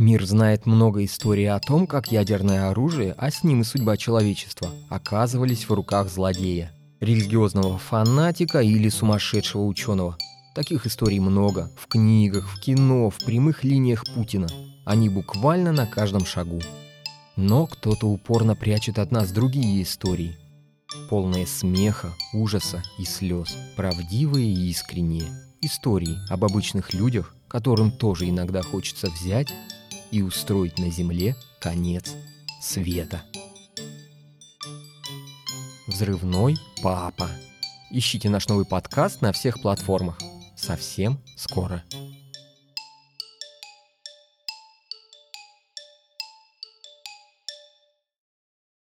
Мир знает много историй о том, как ядерное оружие, а с ним и судьба человечества, оказывались в руках злодея, религиозного фанатика или сумасшедшего ученого. Таких историй много в книгах, в кино, в прямых линиях Путина. Они буквально на каждом шагу. Но кто-то упорно прячет от нас другие истории, полные смеха, ужаса и слез, правдивые и искренние. Истории об обычных людях, которым тоже иногда хочется взять и устроить на Земле конец света. Взрывной папа. Ищите наш новый подкаст на всех платформах. Совсем скоро.